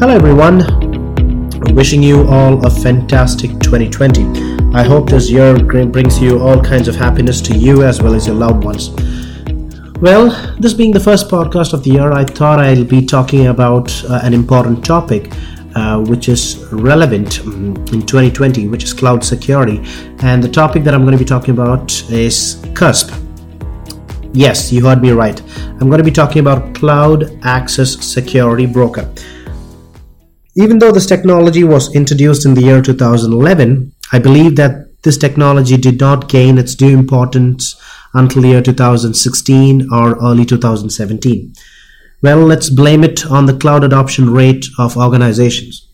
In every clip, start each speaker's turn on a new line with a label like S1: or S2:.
S1: Hello, everyone. Wishing you all a fantastic 2020. I hope this year brings you all kinds of happiness to you as well as your loved ones. Well, this being the first podcast of the year, I thought I'll be talking about uh, an important topic. Uh, which is relevant um, in 2020, which is cloud security. And the topic that I'm going to be talking about is CASB. Yes, you heard me right. I'm going to be talking about Cloud Access Security Broker. Even though this technology was introduced in the year 2011, I believe that this technology did not gain its due importance until the year 2016 or early 2017. Well, let's blame it on the cloud adoption rate of organizations.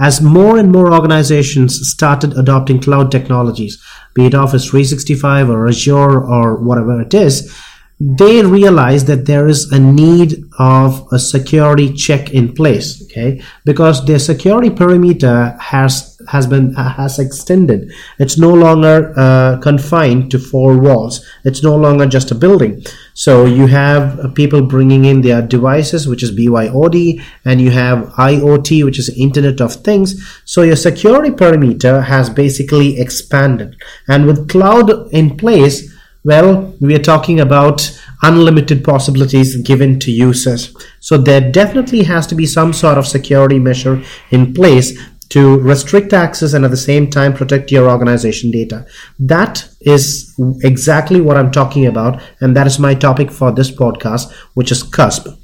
S1: As more and more organizations started adopting cloud technologies, be it Office 365 or Azure or whatever it is, they realize that there is a need of a security check in place okay? Because their security perimeter has has been has extended. It's no longer uh, confined to four walls. It's no longer just a building. So you have people bringing in their devices which is BYOD and you have IoT which is internet of things. So your security perimeter has basically expanded. And with cloud in place well, we are talking about unlimited possibilities given to users. So there definitely has to be some sort of security measure in place to restrict access and at the same time protect your organization data. That is exactly what I'm talking about, and that is my topic for this podcast, which is CASB.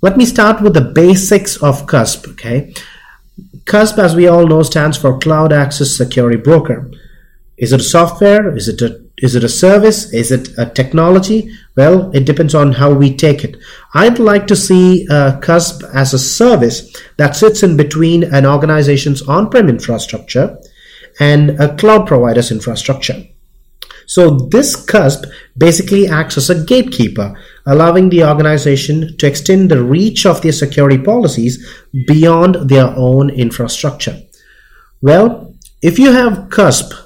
S1: Let me start with the basics of CASB. Okay, CASB, as we all know, stands for Cloud Access Security Broker. Is it a software? Is it a is it a service? Is it a technology? Well, it depends on how we take it. I'd like to see uh, CASB as a service that sits in between an organization's on-prem infrastructure and a cloud provider's infrastructure. So this CASB basically acts as a gatekeeper, allowing the organization to extend the reach of their security policies beyond their own infrastructure. Well, if you have CASB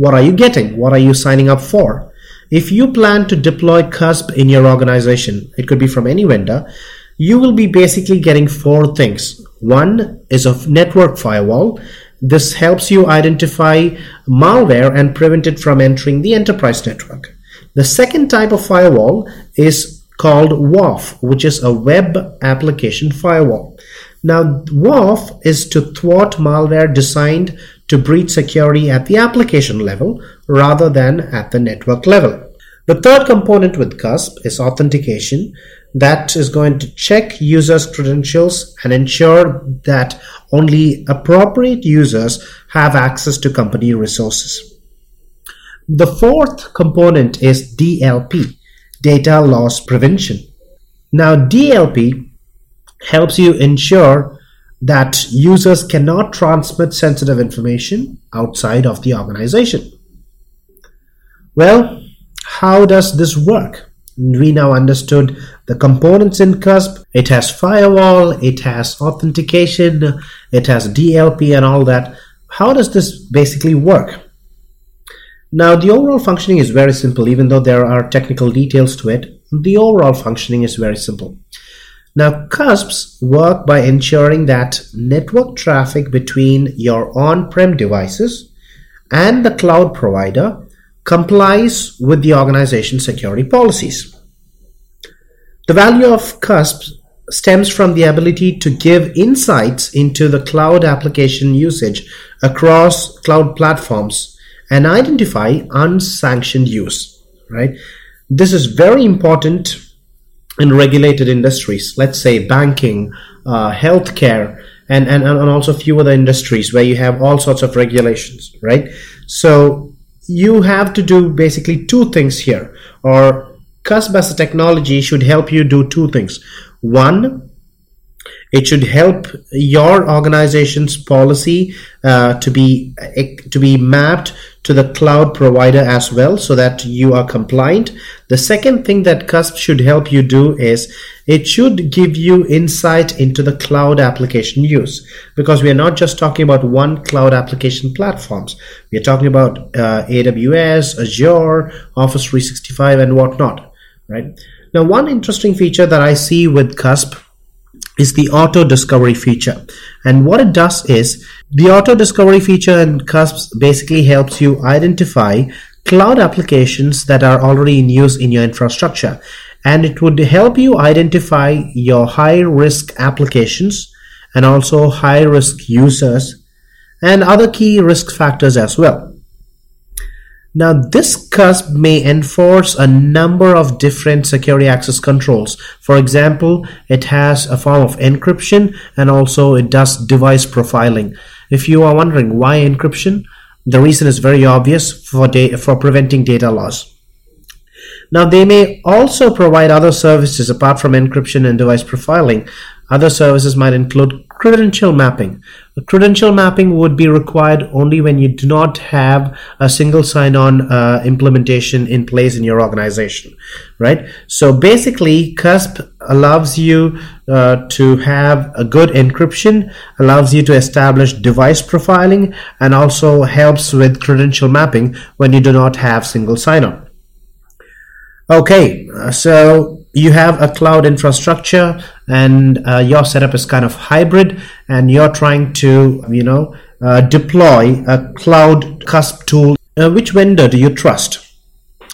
S1: what are you getting? What are you signing up for? If you plan to deploy CASB in your organization, it could be from any vendor, you will be basically getting four things. One is a network firewall. This helps you identify malware and prevent it from entering the enterprise network. The second type of firewall is called WAF, which is a web application firewall. Now, WAF is to thwart malware designed to breach security at the application level rather than at the network level. The third component with CASB is authentication that is going to check users' credentials and ensure that only appropriate users have access to company resources. The fourth component is DLP, data loss prevention. Now, DLP helps you ensure that users cannot transmit sensitive information outside of the organization. Well, how does this work? We now understood the components in CASB. It has firewall, it has authentication, it has DLP and all that. How does this basically work? Now, the overall functioning is very simple, even though there are technical details to it. The overall functioning is very simple. Now, CASBs work by ensuring that network traffic between your on-prem devices and the cloud provider complies with the organization's security policies. The value of CASBs stems from the ability to give insights into the cloud application usage across cloud platforms and identify unsanctioned use, right? This is very important in regulated industries, let's say banking, uh, healthcare, and, and, and also a few other industries where you have all sorts of regulations, right? So you have to do basically two things here, or CASB as a technology should help you do two things. One, it should help your organization's policy uh, to be to be mapped to the cloud provider as well so that you are compliant. The second thing that CASB should help you do is it should give you insight into the cloud application use because we are not just talking about one cloud application platforms. We are talking about uh, AWS, Azure, Office 365 and whatnot, right? Now, one interesting feature that I see with CASB is the auto discovery feature. And what it does is the auto discovery feature in CASB basically helps you identify cloud applications that are already in use in your infrastructure. And it would help you identify your high risk applications and also high risk users and other key risk factors as well. Now, this CASB may enforce a number of different security access controls. For example, it has a form of encryption and also it does device profiling. If you are wondering why encryption, the reason is very obvious for, for preventing data loss. Now, they may also provide other services apart from encryption and device profiling. Other services might include credential mapping. A credential mapping would be required only when you do not have a single sign-on uh, implementation in place in your organization, right? So basically, CASB allows you uh, to have a good encryption, allows you to establish device profiling, and also helps with credential mapping when you do not have single sign-on. Okay, so you have a cloud infrastructure and uh, your setup is kind of hybrid and you're trying to, you know, uh, deploy a cloud CASB tool. Uh, which vendor do you trust?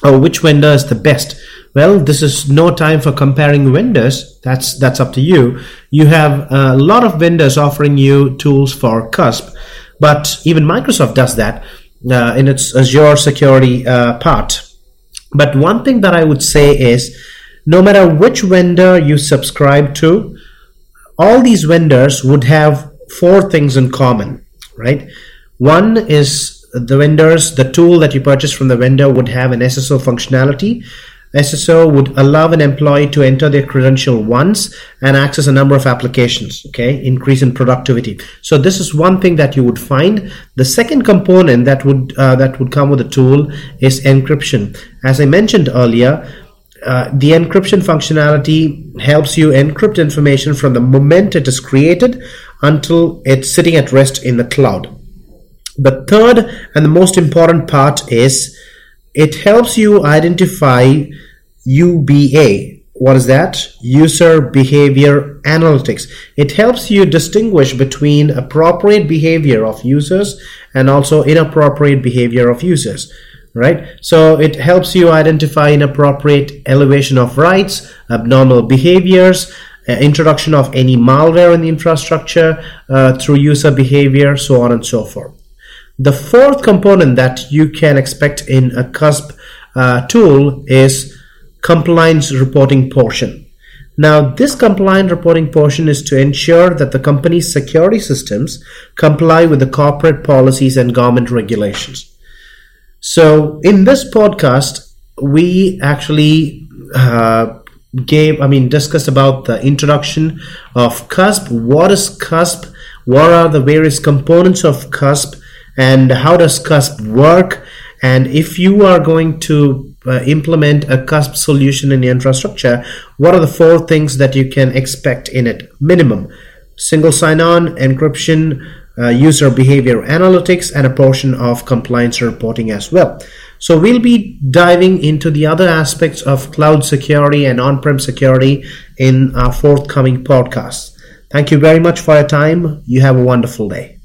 S1: Or which vendor is the best? Well, this is no time for comparing vendors. That's that's up to you. You have a lot of vendors offering you tools for CASB, but even Microsoft does that uh, in its Azure security uh, part but one thing that I would say is no matter which vendor you subscribe to, all these vendors would have four things in common, right? One is the vendors, the tool that you purchase from the vendor would have an SSO functionality. SSO would allow an employee to enter their credential once and access a number of applications, okay, increase in productivity. So this is one thing that you would find. The second component that would uh, that would come with the tool is encryption. As I mentioned earlier, uh, the encryption functionality helps you encrypt information from the moment it is created until it's sitting at rest in the cloud. The third and the most important part is it helps you identify UBA. What is that? User Behavior Analytics. It helps you distinguish between appropriate behavior of users and also inappropriate behavior of users right? So it helps you identify inappropriate elevation of rights, abnormal behaviors, uh, introduction of any malware in the infrastructure uh, through user behavior, so on and so forth. The fourth component that you can expect in a CASB uh, tool is compliance reporting portion. Now, this compliance reporting portion is to ensure that the company's security systems comply with the corporate policies and government regulations. So, in this podcast, we actually uh, gave, I mean, discussed about the introduction of CASB. What is CASB? What are the various components of CASB? and how does CASB work and if you are going to uh, implement a CASB solution in your infrastructure, what are the four things that you can expect in it? Minimum single sign on, encryption, uh, user behavior analytics, and a portion of compliance reporting as well. So, we'll be diving into the other aspects of cloud security and on prem security in our forthcoming podcasts. Thank you very much for your time. You have a wonderful day.